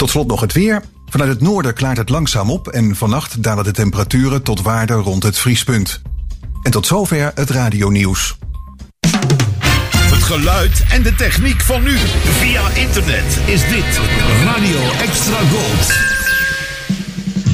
Tot slot nog het weer. Vanuit het noorden klaart het langzaam op en vannacht dalen de temperaturen tot waarde rond het vriespunt. En tot zover het radionieuws. Het geluid en de techniek van nu. Via internet is dit Radio Extra Gold.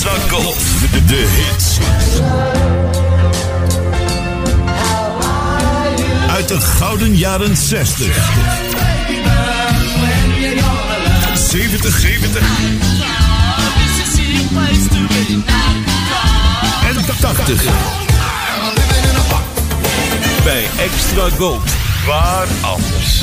Extra Gold. De, de hits. Uit de gouden jaren 60. 70, 70. En 80. Bij Extra Gold. Waar anders?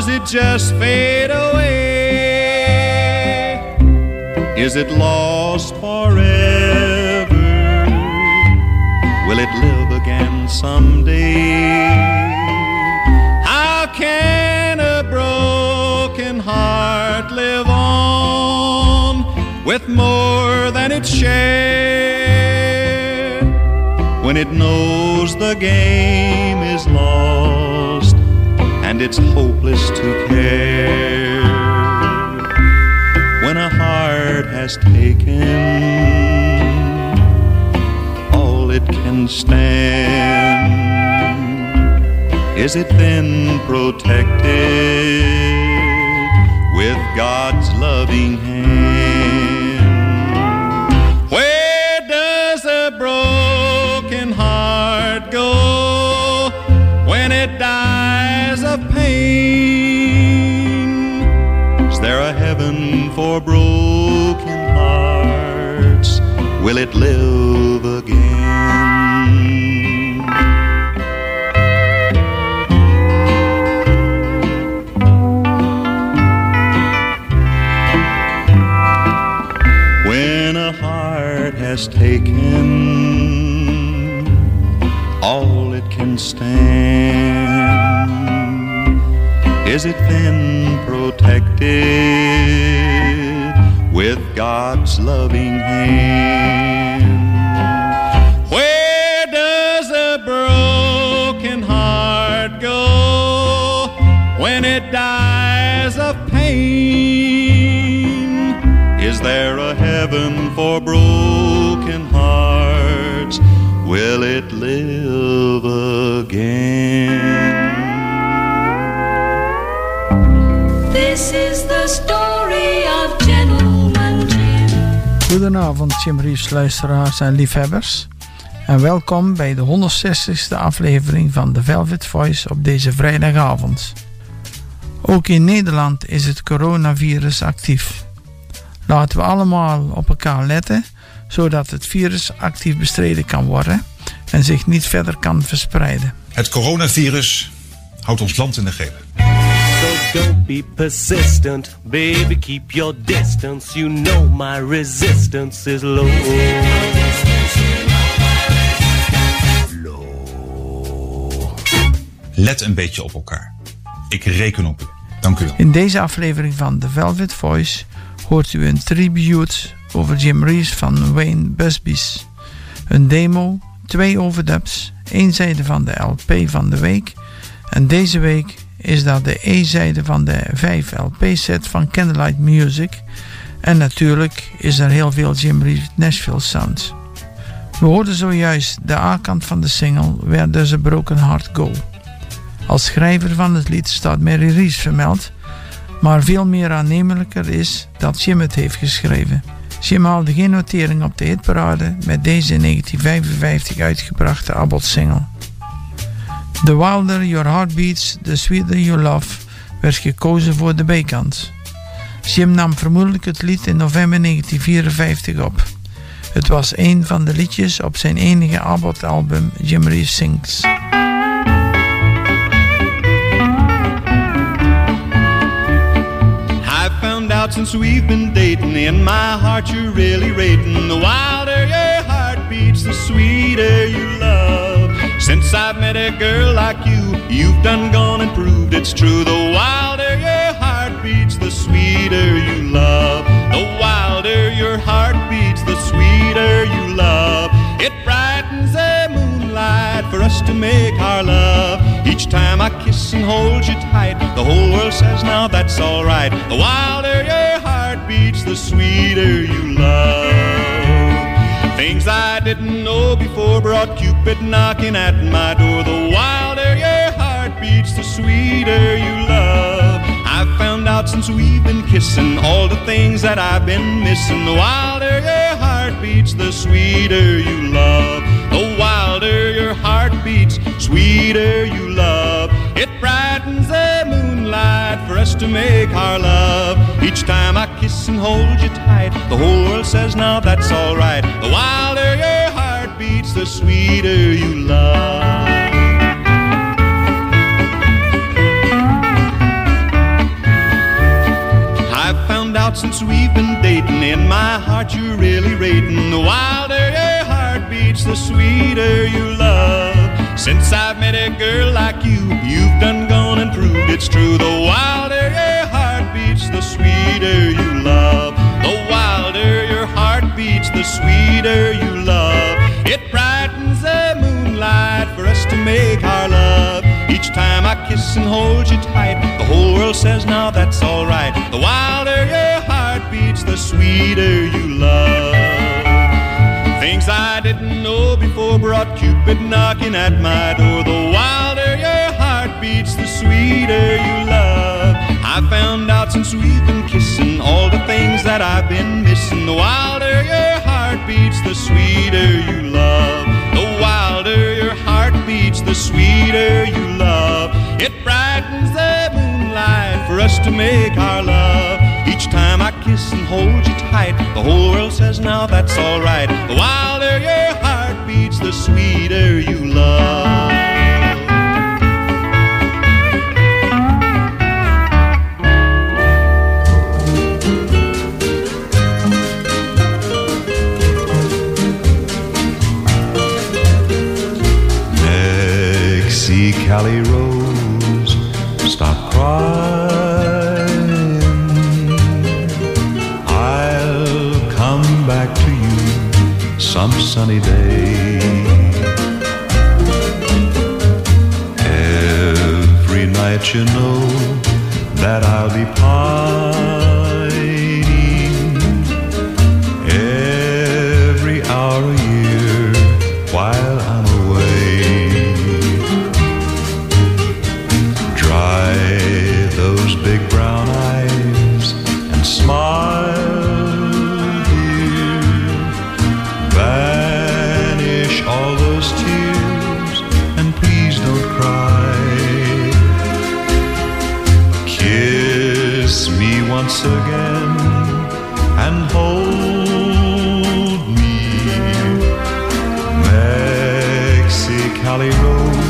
Does it just fade away? Is it lost forever? Will it live again someday? How can a broken heart live on with more than it shared? when it knows the game is lost it's hopeless to care. When a heart has taken all it can stand, is it then protected with God's loving hand? It live again? When a heart has taken all it can stand, is it then protected with God's loving hand? Will it live again? This is the story of Gentleman Jim. Goedenavond, Jim Reeves luisteraars en liefhebbers. En welkom bij de 160ste aflevering van The Velvet Voice op deze vrijdagavond. Ook in Nederland is het coronavirus actief. Laten we allemaal op elkaar letten, zodat het virus actief bestreden kan worden en zich niet verder kan verspreiden. Het coronavirus houdt ons land in de greep. So don't be persistent, baby. Keep your distance. You know my resistance is low. Let een beetje op elkaar. Ik reken op u. Dank u wel. In deze aflevering van The Velvet Voice hoort u een tribute over Jim Reeves van Wayne Busby's. Een demo, twee overdubs, één zijde van de LP van de week. En deze week is dat de E-zijde van de 5 LP-set van Candlelight Music. En natuurlijk is er heel veel Jim Reeves Nashville sounds. We hoorden zojuist de A-kant van de single Where Does a Broken Heart Go. Als schrijver van het lied staat Mary Reese vermeld, maar veel meer aannemelijker is dat Jim het heeft geschreven. Jim haalde geen notering op de hitparade met deze in 1955 uitgebrachte Abbott-single. The Wilder Your Heart Beats, The Sweeter You Love werd gekozen voor de B-kant. Jim nam vermoedelijk het lied in november 1954 op. Het was een van de liedjes op zijn enige Abbott-album Jim Reeves Sings. Out since we've been dating, in my heart you're really rating. The wilder your heart beats, the sweeter you love. Since I've met a girl like you, you've done gone and proved it's true. The wilder your heart beats, the sweeter you love. The wilder your heart beats, the sweeter you love. It brightens the moonlight for us to make our love. Each time I kiss and hold you tight, the whole world says now that's alright. The wilder your heart beats, the sweeter you love. Things I didn't know before brought Cupid knocking at my door. The wilder your heart beats, the sweeter you love. I've found out since we've been kissing all the things that I've been missing. The wilder your heart beats, the sweeter you love. Wilder your heart beats, sweeter you love. It brightens the moonlight for us to make our love. Each time I kiss and hold you tight, the whole world says now that's alright. The wilder your heart beats, the sweeter you love. I've found out since we've been dating, in my heart you're really rating. The wilder the sweeter you love. Since I've met a girl like you, you've done gone and proved it's true. The wilder your heart beats, the sweeter you love. The wilder your heart beats, the sweeter you love. It brightens the moonlight for us to make our love. Each time I kiss and hold you tight, the whole world says now that's alright. The wilder your heart beats, the sweeter you love. Cupid knocking at my door. The wilder your heart beats, the sweeter you love. I found out since we've been kissing all the things that I've been missing. The wilder your heart beats, the sweeter you love. The wilder your heart beats, the sweeter you love. It brightens the moonlight for us to make our love. Each time I kiss and hold you tight, the whole world says now that's alright. The wilder your the sweeter you love. Mexicali Rose, stop crying. I'll come back to you some sunny day. Night you know that I'll be pining. Mexicali Rose,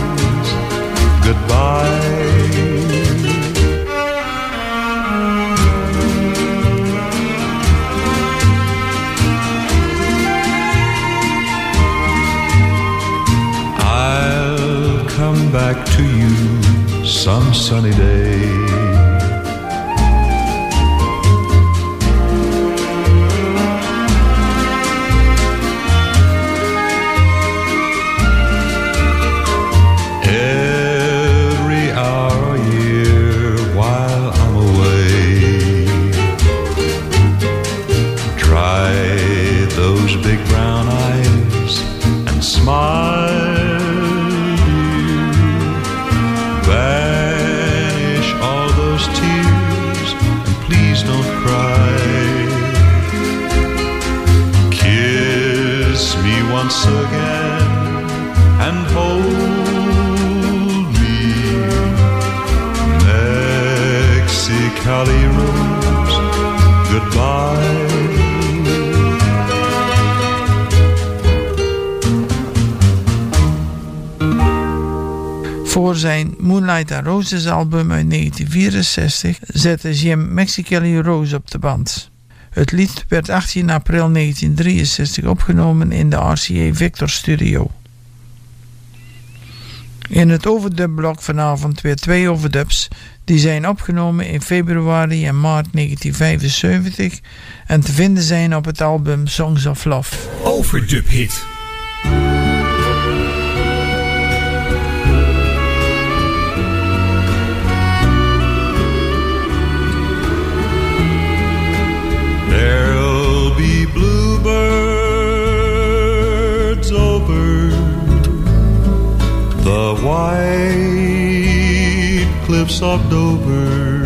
Album uit 1964 zette Jim Mexicali Rose op de band. Het lied werd 18 april 1963 opgenomen in de RCA Victor Studio. In het overdubblok vanavond weer twee overdubs. Die zijn opgenomen in februari en maart 1975 en te vinden zijn op het album Songs of Love. Overdub hit. Cliffs of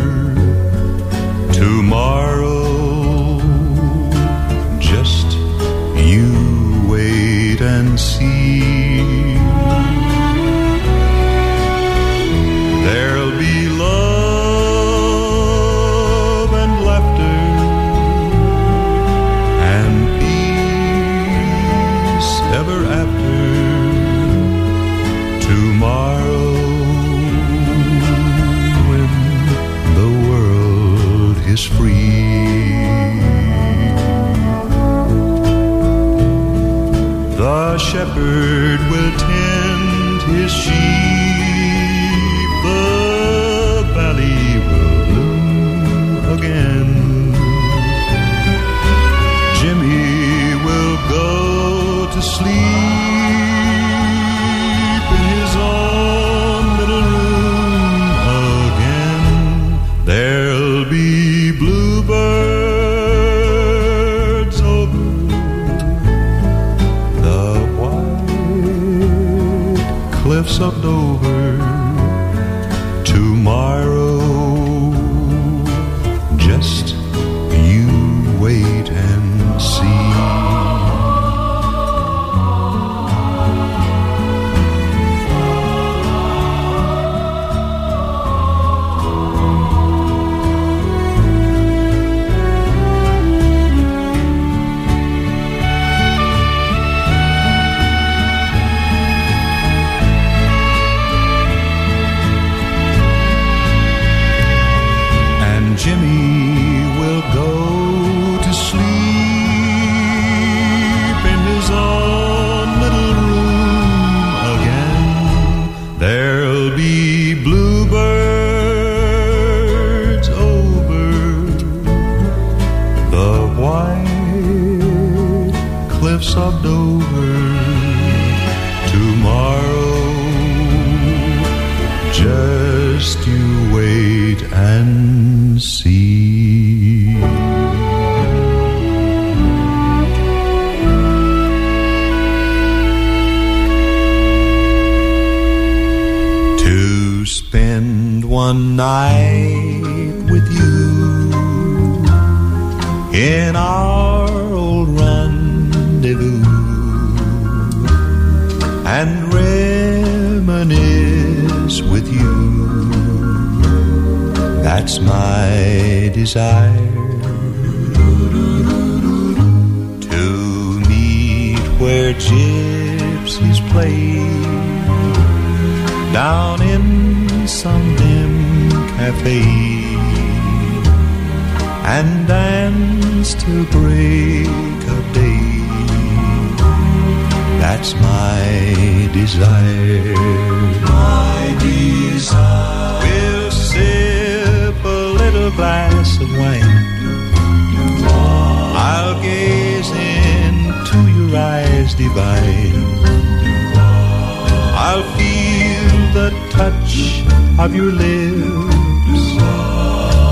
touch of your lips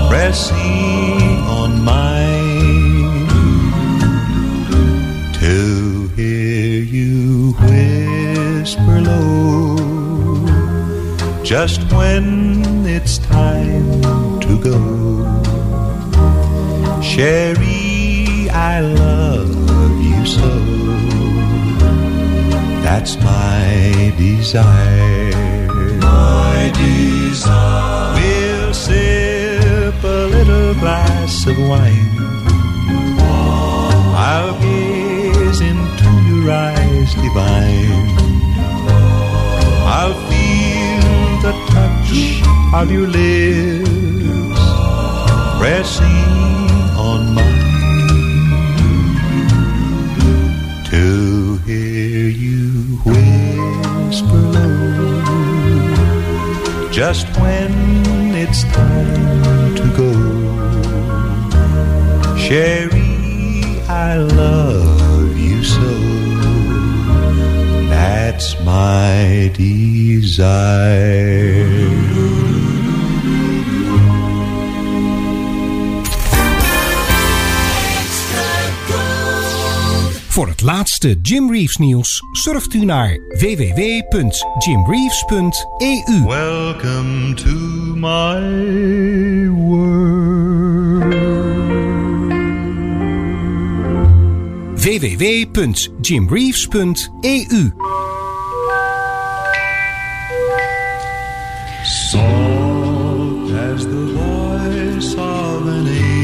pressing on mine to hear you whisper low just when it's time to go. Sherry, I love you so. That's my desire. Desire. We'll sip a little glass of wine. I'll gaze into your eyes divine. I'll feel the touch of your lips pressing just when it's time to go. Sherry, I love you so. That's my desire. Voor het laatste Jim Reeves nieuws surft u naar www.jimreeves.eu. Welcome to my world. www.jimreeves.eu. Soft as the voice of an angel,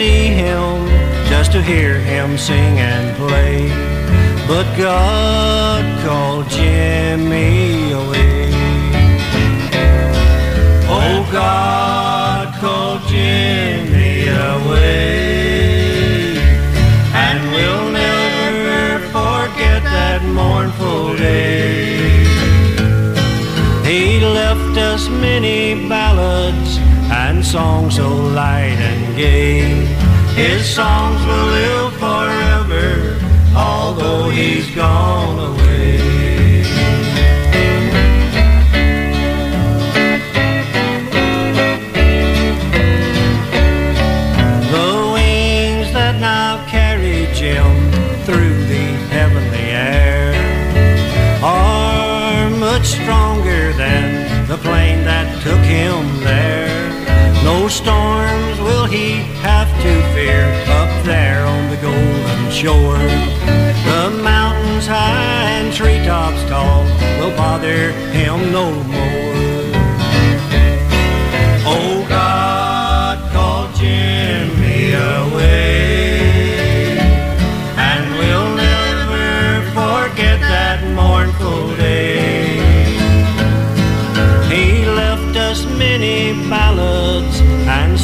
See him just to hear him sing and play. But God called Jimmy away. Oh, God called Jimmy away. And we'll never forget that mournful day. He left us many ballads and songs so light and gay. His songs will live forever, although he's gone away. Storms will he have to fear up there on the golden shore. The mountains high and treetops tall will bother him no more.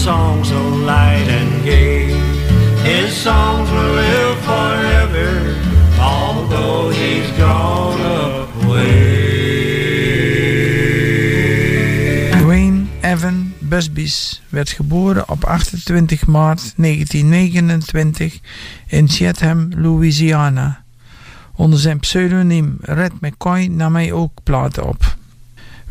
Songs so light and gay. His songs will live forever, although he's gone away. Dwayne Evan Busbys werd geboren op 28 maart 1929 in Chatham, Louisiana. Onder zijn pseudoniem Red McCoy nam hij ook platen op.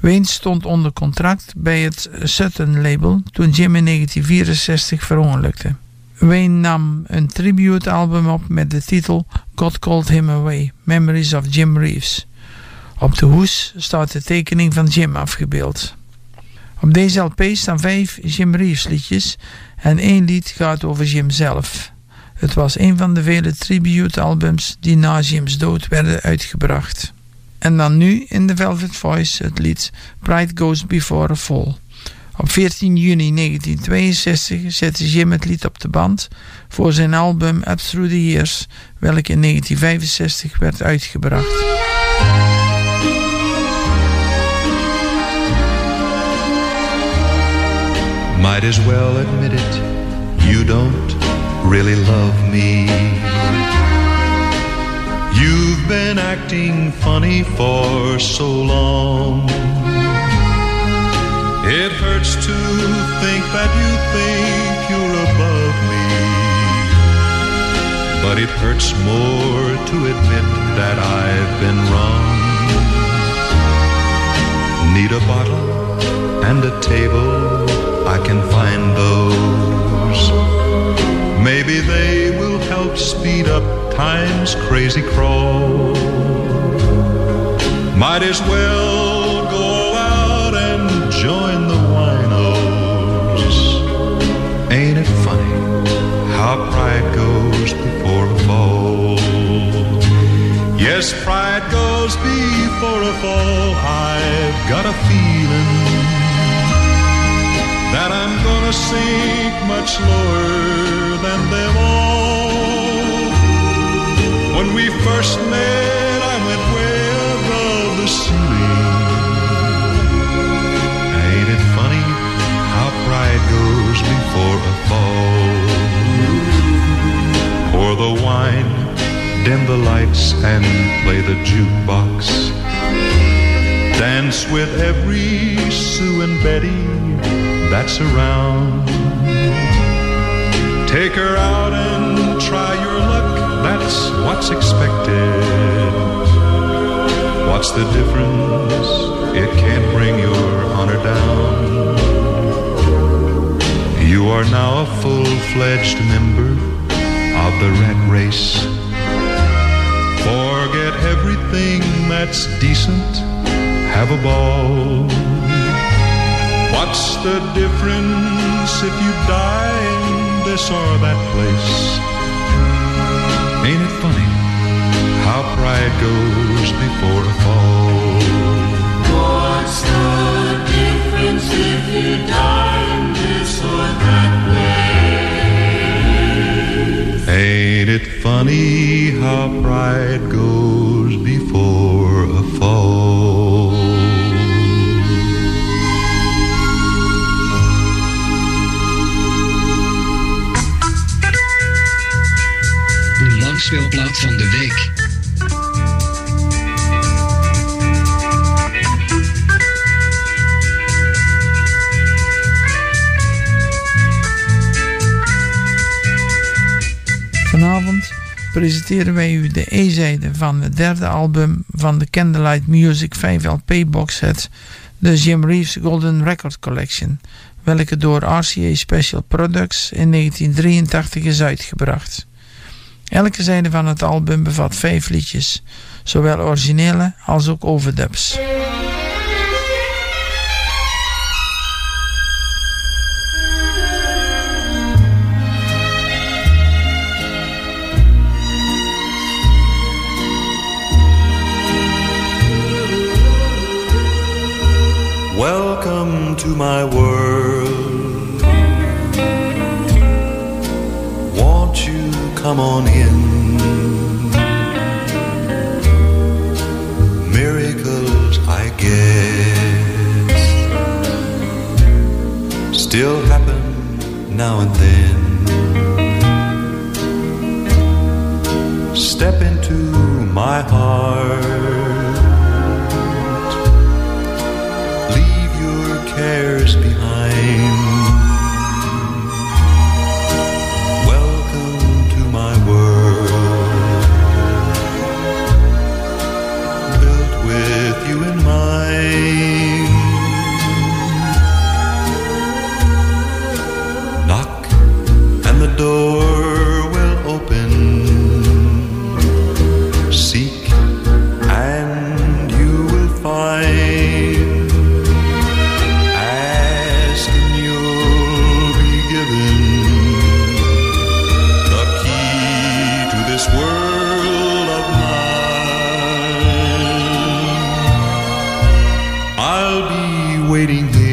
Wayne stond onder contract bij het Sutton label toen Jim in 1964 verongelukte. Wayne nam een tributealbum op met de titel God Called Him Away, Memories of Jim Reeves. Op de hoes staat de tekening van Jim afgebeeld. Op deze LP staan vijf Jim Reeves liedjes en één lied gaat over Jim zelf. Het was een van de vele tribute-albums die na Jim's dood werden uitgebracht. En dan nu in The Velvet Voice het lied Pride Goes Before a Fall. Op 14 juni 1962 zette Jim het lied op de band voor zijn album Up Through the Years, welk in 1965 werd uitgebracht. Might as well admit it, you don't really love me. You've been acting funny for so long. It hurts to think that you think you're above me. But it hurts more to admit that I've been wrong. Need a bottle and a table, I can find those. Maybe they will help speed up time's crazy crawl. Might as well go out and join the winos. Ain't it funny how pride goes before a fall? Yes, pride goes before a fall. I've got a feeling that I'm gonna sink much lower than them all. When we first met, I went way above the ceiling. Ain't it funny how pride goes before a fall? Pour the wine, dim the lights, and play the jukebox. Dance with every Sue and Betty that's around. Take her out and try your luck, that's what's expected. What's the difference? It can't bring your honor down. You are now a full fledged member of the rat race. Forget everything that's decent, have a ball. What's the difference if you die in this or that place? Ain't it funny how pride goes before a fall? What's the difference if you die in this or that way? Ain't it funny how pride goes before a fall? speelplaat van de week. Vanavond presenteren wij u de E-zijde van het derde album van de Candlelight Music 5 LP boxset, de Jim Reeves Golden Record Collection, welke door RCA Special Products in 1983 is uitgebracht. Elke zijde van het album bevat vijf liedjes, zowel originele als ook overdubs. Welcome to my world. come on in. Miracles, I guess, still happen now and then. Step into my heart. waiting here.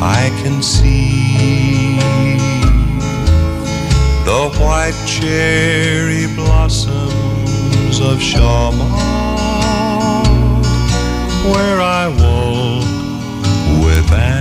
I can see the white cherry blossoms of Shawmut, where I walk with Anna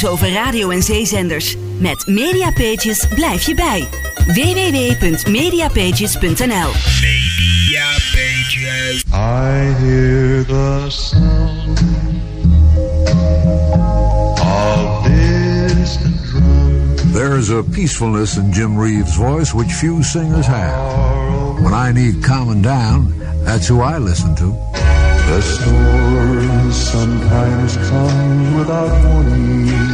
nieuws over radio- en zeezenders. Met Mediapages blijf je bij. www.mediapages.nl I hear the sound of distant drums. There is a peacefulness in Jim Reeves' voice which few singers have. When I need calming down, that's who I listen to. The storms sometimes come without warning.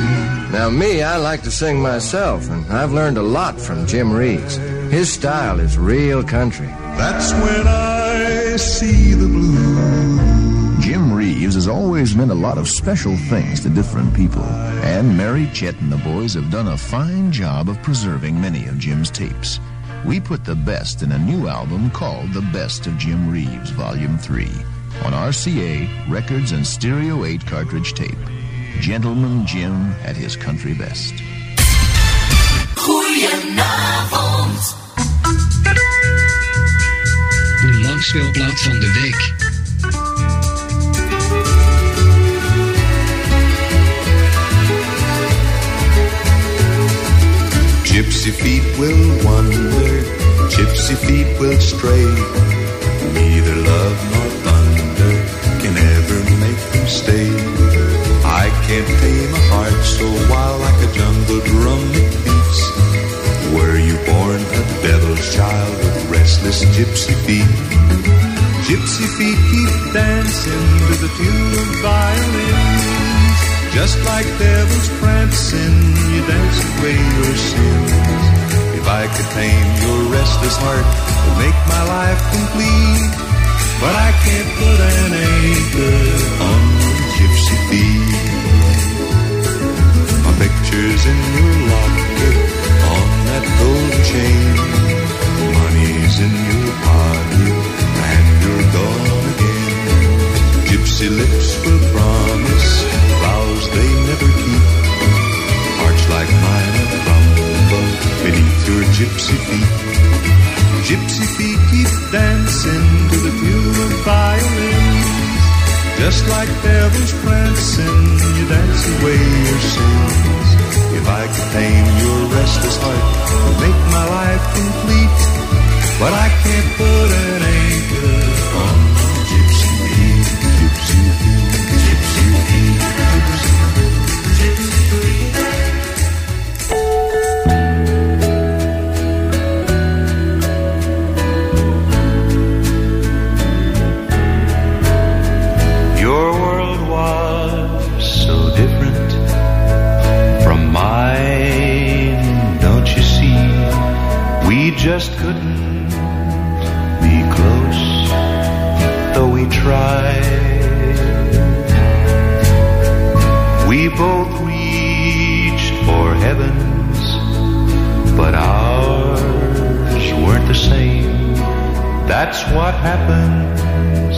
Now, me, I like to sing myself, and I've learned a lot from Jim Reeves. His style is real country. That's when I see the blue. Jim Reeves has always meant a lot of special things to different people. And Mary, Chet, and the boys have done a fine job of preserving many of Jim's tapes. We put the best in a new album called The Best of Jim Reeves, Volume 3, on RCA Records and Stereo 8 cartridge tape. Gentleman Jim at his country best. Goedenavond. De langspeelplaat van de week. Gypsy feet will wander, gypsy feet will stray. Neither love nor can't tame a heart so wild like a jungle drum it beats. Were you born a devil's child with restless gypsy feet? Gypsy feet keep dancing to the tune of violins. Just like devils prancing, you dance away your sins. If I could tame your restless heart, it would make my life complete. But I can't put an anchor on gypsy feet. Picture's in your locket on that golden chain. Money's in your pocket and you're gone again. Gypsy lips will promise vows they never keep. Hearts like mine are crumble beneath your gypsy feet. Gypsy feet keep dancing to the tune of violins. Just like devils prancing, you dance away your sins. If I could tame your restless heart, would make my life complete. But I can't put an anchor couldn't be close, though we tried. We both reached for heavens, but ours weren't the same. That's what happens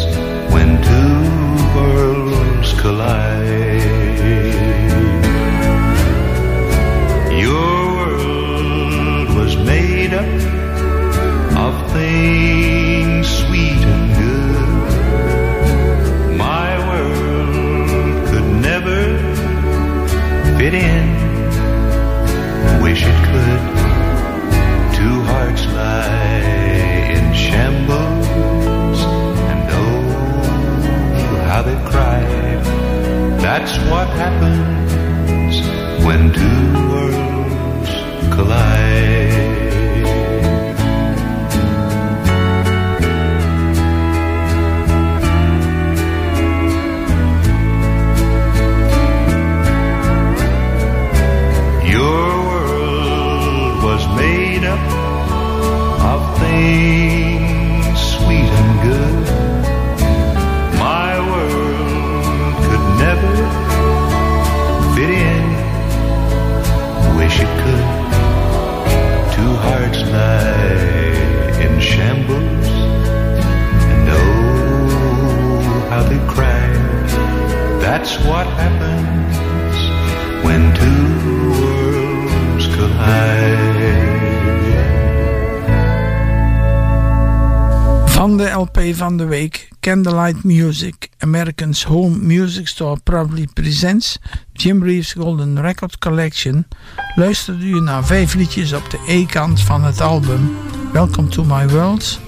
Music, Americans Home Music Store proudly presents Jim Reeves Golden Record Collection, luisterde u naar vijf liedjes op de E-kant van het album Welcome to My World,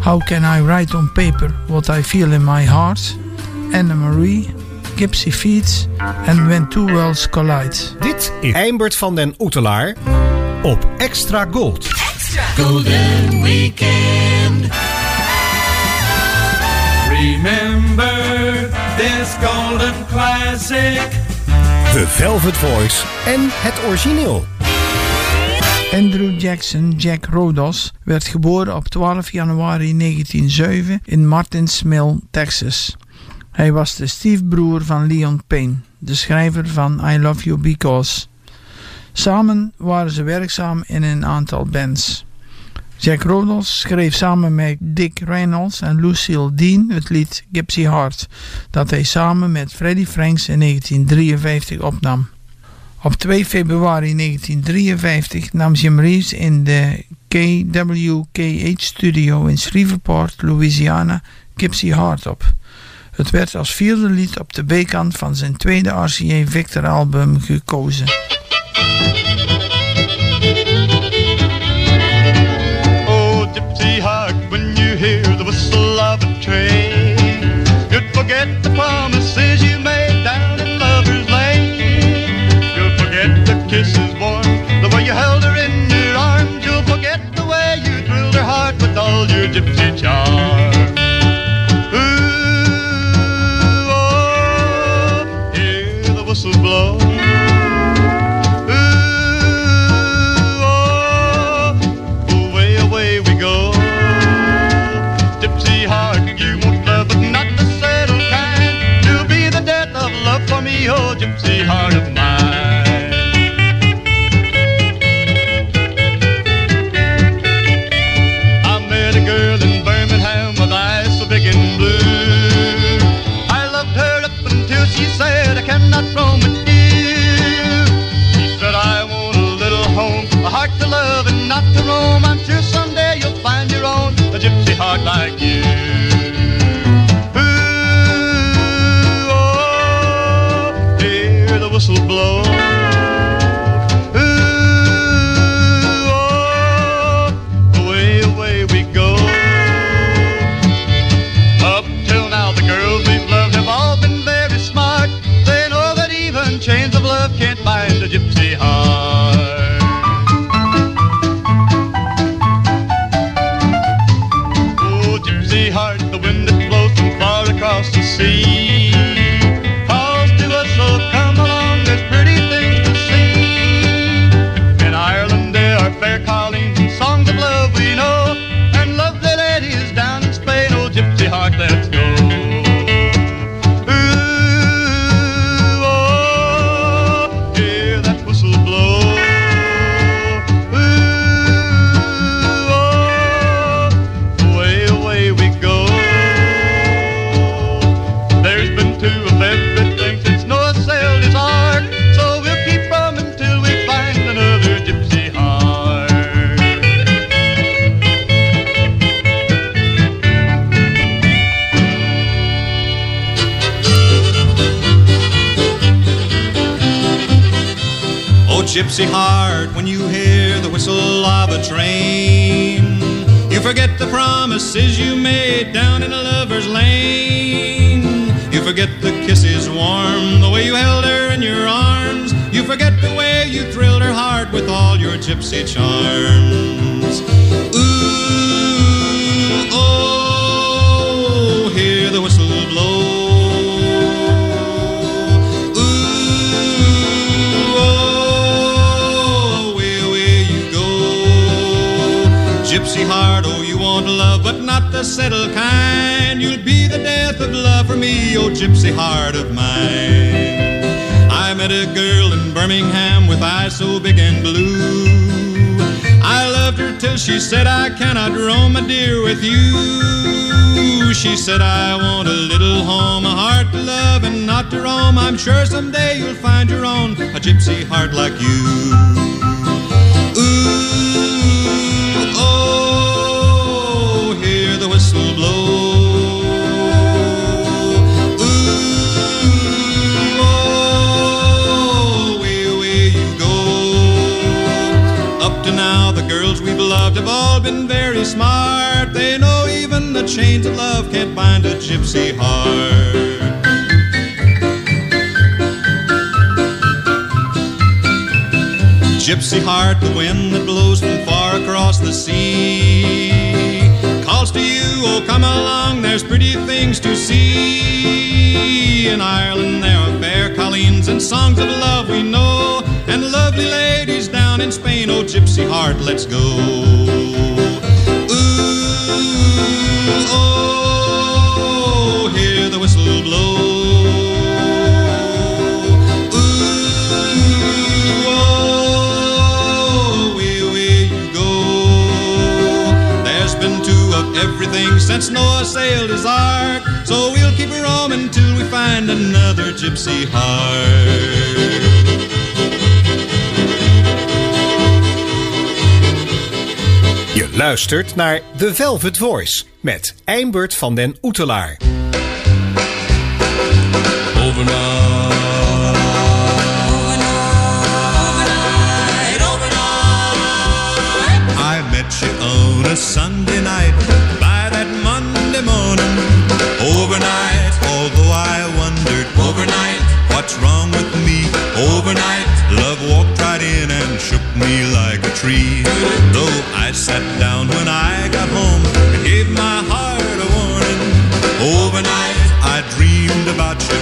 How Can I Write on Paper What I Feel in My Heart, Anna Marie, Gypsy Feeds en When Two Worlds Collide. Dit is Eimbert van den Oetelaar op Extra Gold. Golden Weekend. Remember this golden classic. The Velvet Voice en het origineel. Andrew Jackson Jack Rodos werd geboren op 12 januari 1907 in Martins Mill, Texas. Hij was de stiefbroer van Leon Payne, de schrijver van I Love You Because. Samen waren ze werkzaam in een aantal bands. Jack Rodos schreef samen met Dick Reynolds en Lucille Dean het lied Gypsy Heart, dat hij samen met Freddie Franks in 1953 opnam. Op 2 februari 1953 nam Jim Reeves in de KWKH studio in Shreveport, Louisiana, Gypsy Heart op. Het werd als vierde lied op de B-kant van zijn tweede RCA Victor album gekozen. Forget the promises you made down in a lover's lane. You forget the kisses warm, the way you held her in your arms. You forget the way you thrilled her heart with all your gypsy charms. The settled kind. You'll be the death of love for me, oh, gypsy heart of mine. I met a girl in Birmingham with eyes so big and blue. I loved her till she said, I cannot roam, my dear, with you. She said, I want a little home, a heart to love and not to roam. I'm sure someday you'll find your own, a gypsy heart like you. Been very smart. They know even the chains of love can't bind a gypsy heart. Gypsy heart, the wind that blows from far across the sea calls to you, oh come along, there's pretty things to see. In Ireland there are fair colleens and songs of love we know, and lovely ladies down in Spain, oh gypsy heart, let's go. Oh, hear the whistle blow. Everything since Noah sailed his ark. So we'll keep roaming till we find another gypsy heart. Je luistert naar The Velvet Voice met Eimbert van den Oetelaar. I met you on a Sunday night by that Monday morning. Overnight, although I wondered overnight what's wrong with me. Overnight, love walked right in and shook me like a tree. Though I sat down when I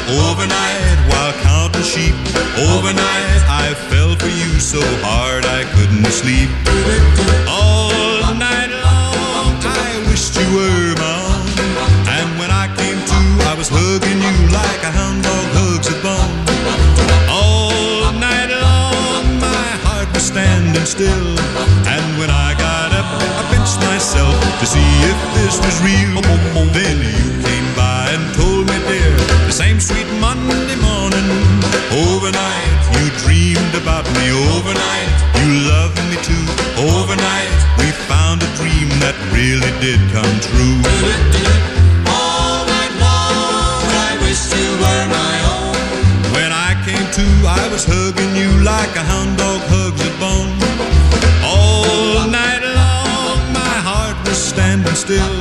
Overnight, while counting sheep. Overnight, I fell for you so hard I couldn't sleep. All night long, I wished you were own. And when I came to, I was hugging you like a hound dog hugs a bone. All night long, my heart was standing still. And when I got up, I pinched myself to see if this was real. Then Overnight, you dreamed about me. Overnight, you loved me too. Overnight, we found a dream that really did come true. All night long, I wished you were my own. When I came to, I was hugging you like a hound dog hugs a bone. All night long, my heart was standing still.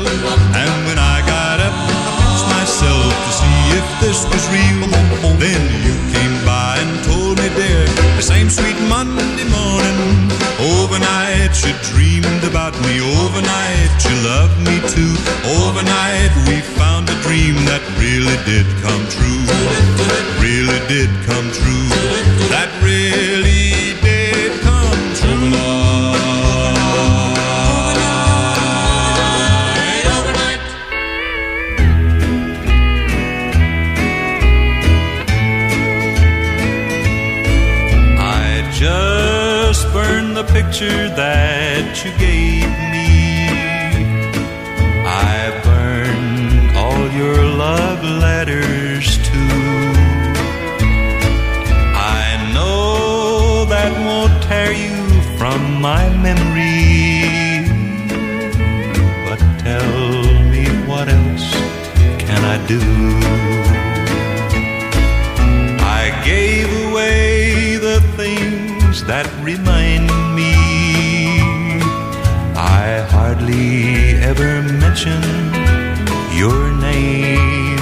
Me. Overnight, you loved me too. Overnight, we found a dream that really did come true. Really did come true. That really did come true. Overnight, I just burned the picture that do? I gave away the things that remind me. I hardly ever mention your name.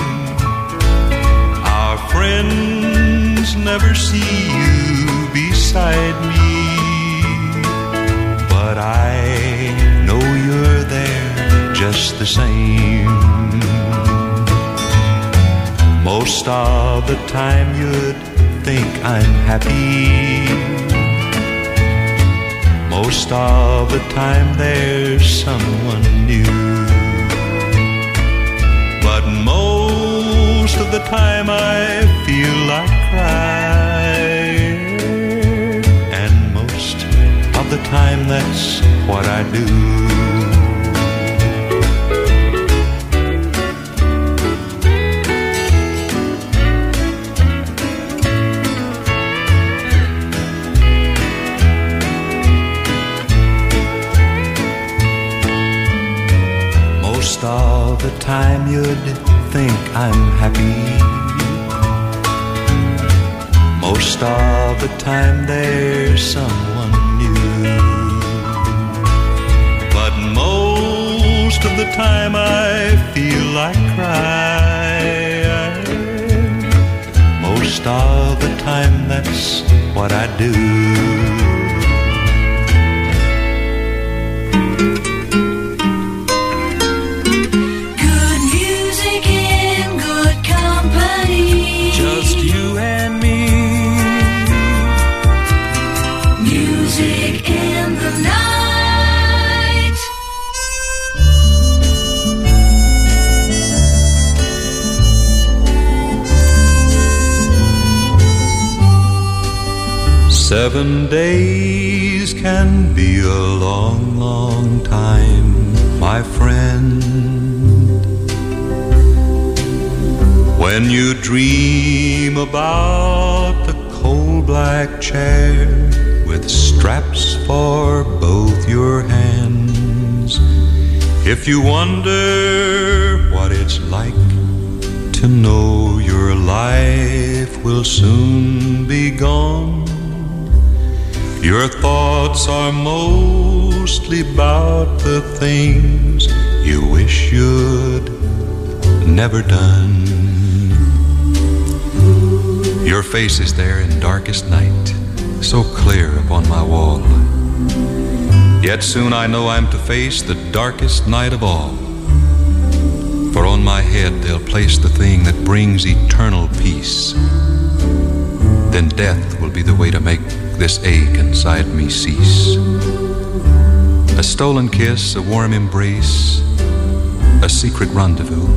Our friends never see you beside me, but I know you're there just the same. Most of the time you'd think I'm happy. Most of the time there's someone new. But most of the time I feel like crying. And most of the time that's what I do. You'd think I'm happy. Most of the time there's someone new. But most of the time I feel like crying. Most of the time that's what I do. Seven days can be a long, long time, my friend. When you dream about the coal black chair with straps for both your hands, if you wonder what it's like to know your life will soon be gone. Your thoughts are mostly about the things you wish you'd never done. Your face is there in darkest night, so clear upon my wall. Yet soon I know I'm to face the darkest night of all. For on my head they'll place the thing that brings eternal peace. Then death will be the way to make this ache inside me cease. A stolen kiss, a warm embrace, a secret rendezvous.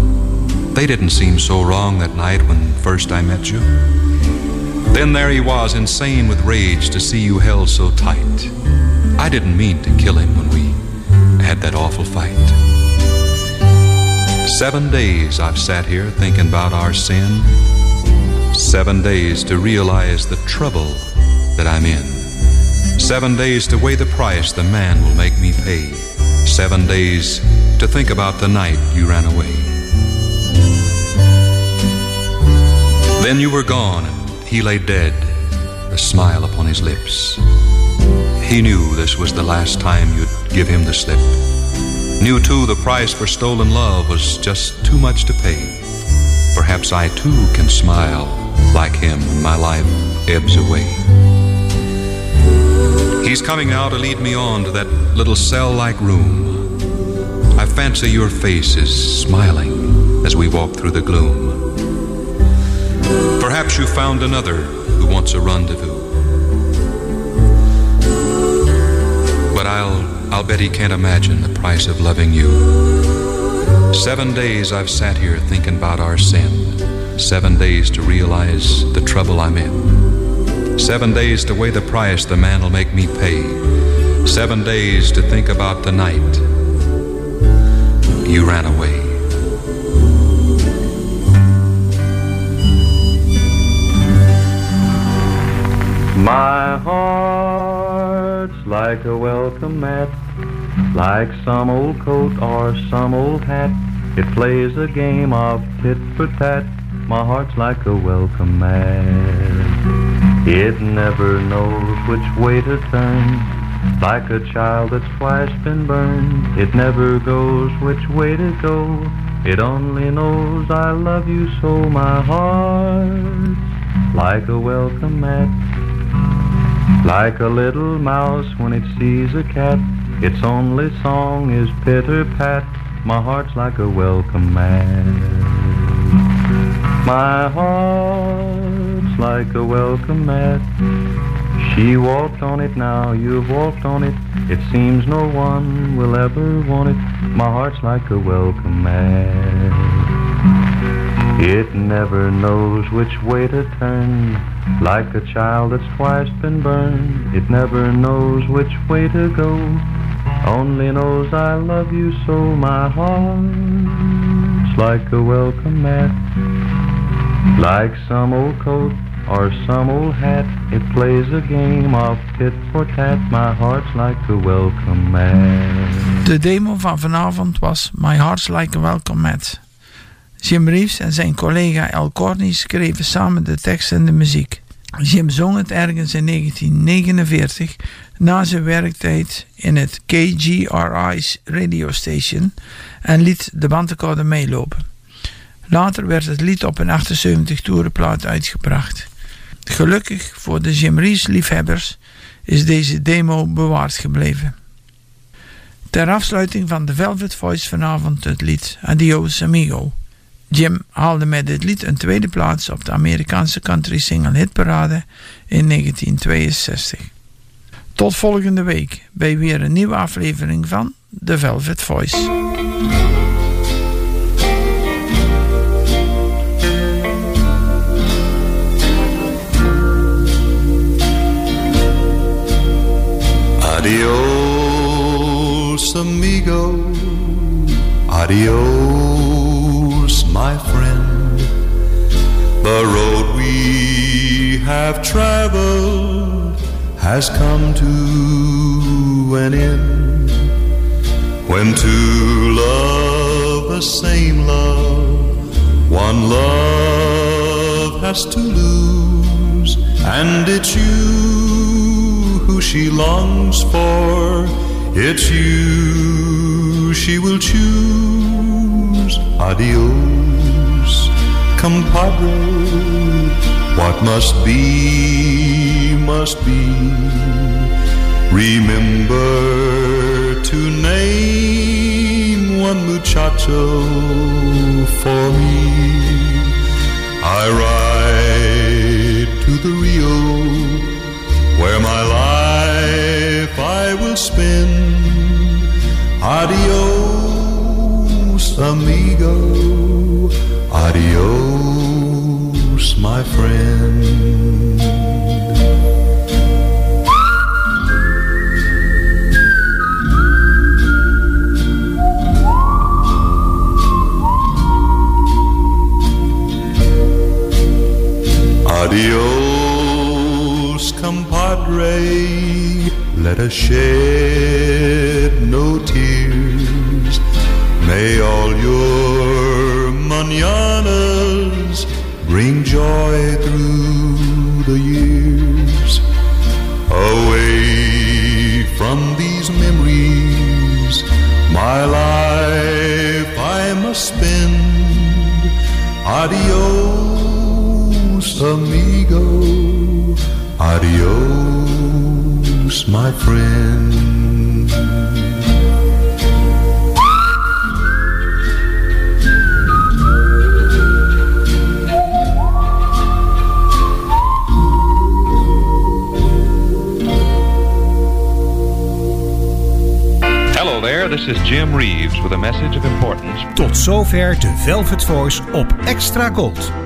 They didn't seem so wrong that night when first I met you. Then there he was, insane with rage to see you held so tight. I didn't mean to kill him when we had that awful fight. Seven days I've sat here thinking about our sin. Seven days to realize the trouble that I'm in. Seven days to weigh the price the man will make me pay. Seven days to think about the night you ran away. Then you were gone and he lay dead, a smile upon his lips. He knew this was the last time you'd give him the slip. Knew too the price for stolen love was just too much to pay. Perhaps I too can smile like him when my life ebbs away. He's coming now to lead me on to that little cell like room. I fancy your face is smiling as we walk through the gloom. Perhaps you found another who wants a rendezvous. But I'll I'll bet he can't imagine the price of loving you. Seven days I've sat here thinking about our sin. Seven days to realize the trouble I'm in. Seven days to weigh the price the man will make me pay. Seven days to think about the night you ran away. My heart's like a welcome mat, like some old coat or some old hat. It plays a game of tit for tat. My heart's like a welcome mat. It never knows which way to turn. Like a child that's twice been burned. It never goes which way to go. It only knows I love you so my heart's like a welcome mat. Like a little mouse when it sees a cat. Its only song is pitter pat. My heart's like a welcome mat. My heart's like a welcome mat. She walked on it now, you've walked on it. It seems no one will ever want it. My heart's like a welcome mat. It never knows which way to turn. Like a child that's twice been burned. It never knows which way to go. Only knows I love you so my heart's like a welcome mat. Like some old coat or some old hat, it plays a game of tit for tat. My heart's like a welcome mat. De demo van vanavond was My Heart's Like a Welcome Mat. Jim Reeves en zijn collega El Corny schreven samen de tekst en de muziek. Jim zong het ergens in 1949 na zijn werktijd in het KGRI's radio station en liet de bandrecorder meelopen. Later werd het lied op een 78 toerenplaat uitgebracht. Gelukkig voor de Jim Reeves liefhebbers is deze demo bewaard gebleven. Ter afsluiting van de Velvet Voice vanavond het lied Adios Amigo. Jim haalde met dit lied een tweede plaats op de Amerikaanse country single hitparade in 1962. Tot volgende week bij weer een nieuwe aflevering van The Velvet Voice. Adios, amigo. Adios, my friend. The road we have traveled has come to an end. When two love the same love, one love has to lose, and it's you she longs for. It's you she will choose. Adios, compadre. What must be, must be. Remember to name one muchacho for me. I ride to the Rio Will. Adios, amigo. Adios, Us shed no tears. May all your this is Jim Reeves with a message of importance. Tot zover de Velvet Voice op Extra Gold.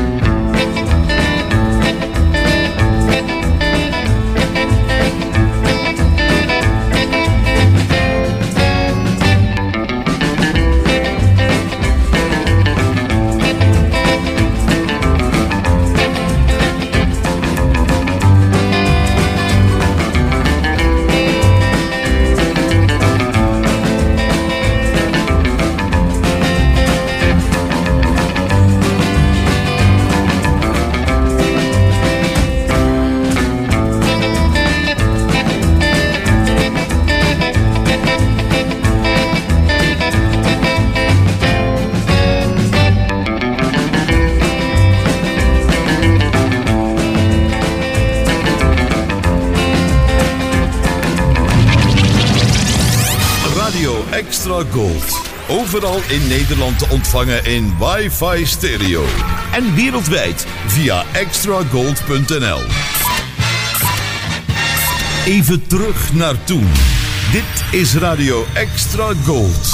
In Nederland te ontvangen in wifi stereo. En wereldwijd via extragold.nl. Even terug naar toen. Dit is Radio Extra Gold.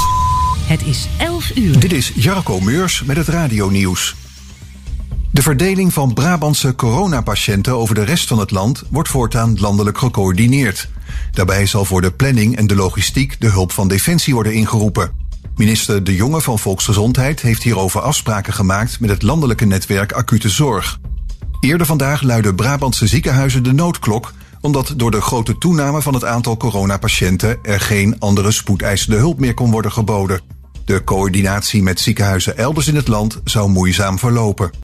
Het is 11 uur. Dit is Jarko Meurs met het radionieuws. De verdeling van Brabantse coronapatiënten over de rest van het land wordt voortaan landelijk gecoördineerd. Daarbij zal voor de planning en de logistiek de hulp van Defensie worden ingeroepen. Minister De Jonge van Volksgezondheid heeft hierover afspraken gemaakt met het landelijke netwerk acute zorg. Eerder vandaag luidden Brabantse ziekenhuizen de noodklok omdat door de grote toename van het aantal coronapatiënten er geen andere spoedeisende hulp meer kon worden geboden. De coördinatie met ziekenhuizen elders in het land zou moeizaam verlopen.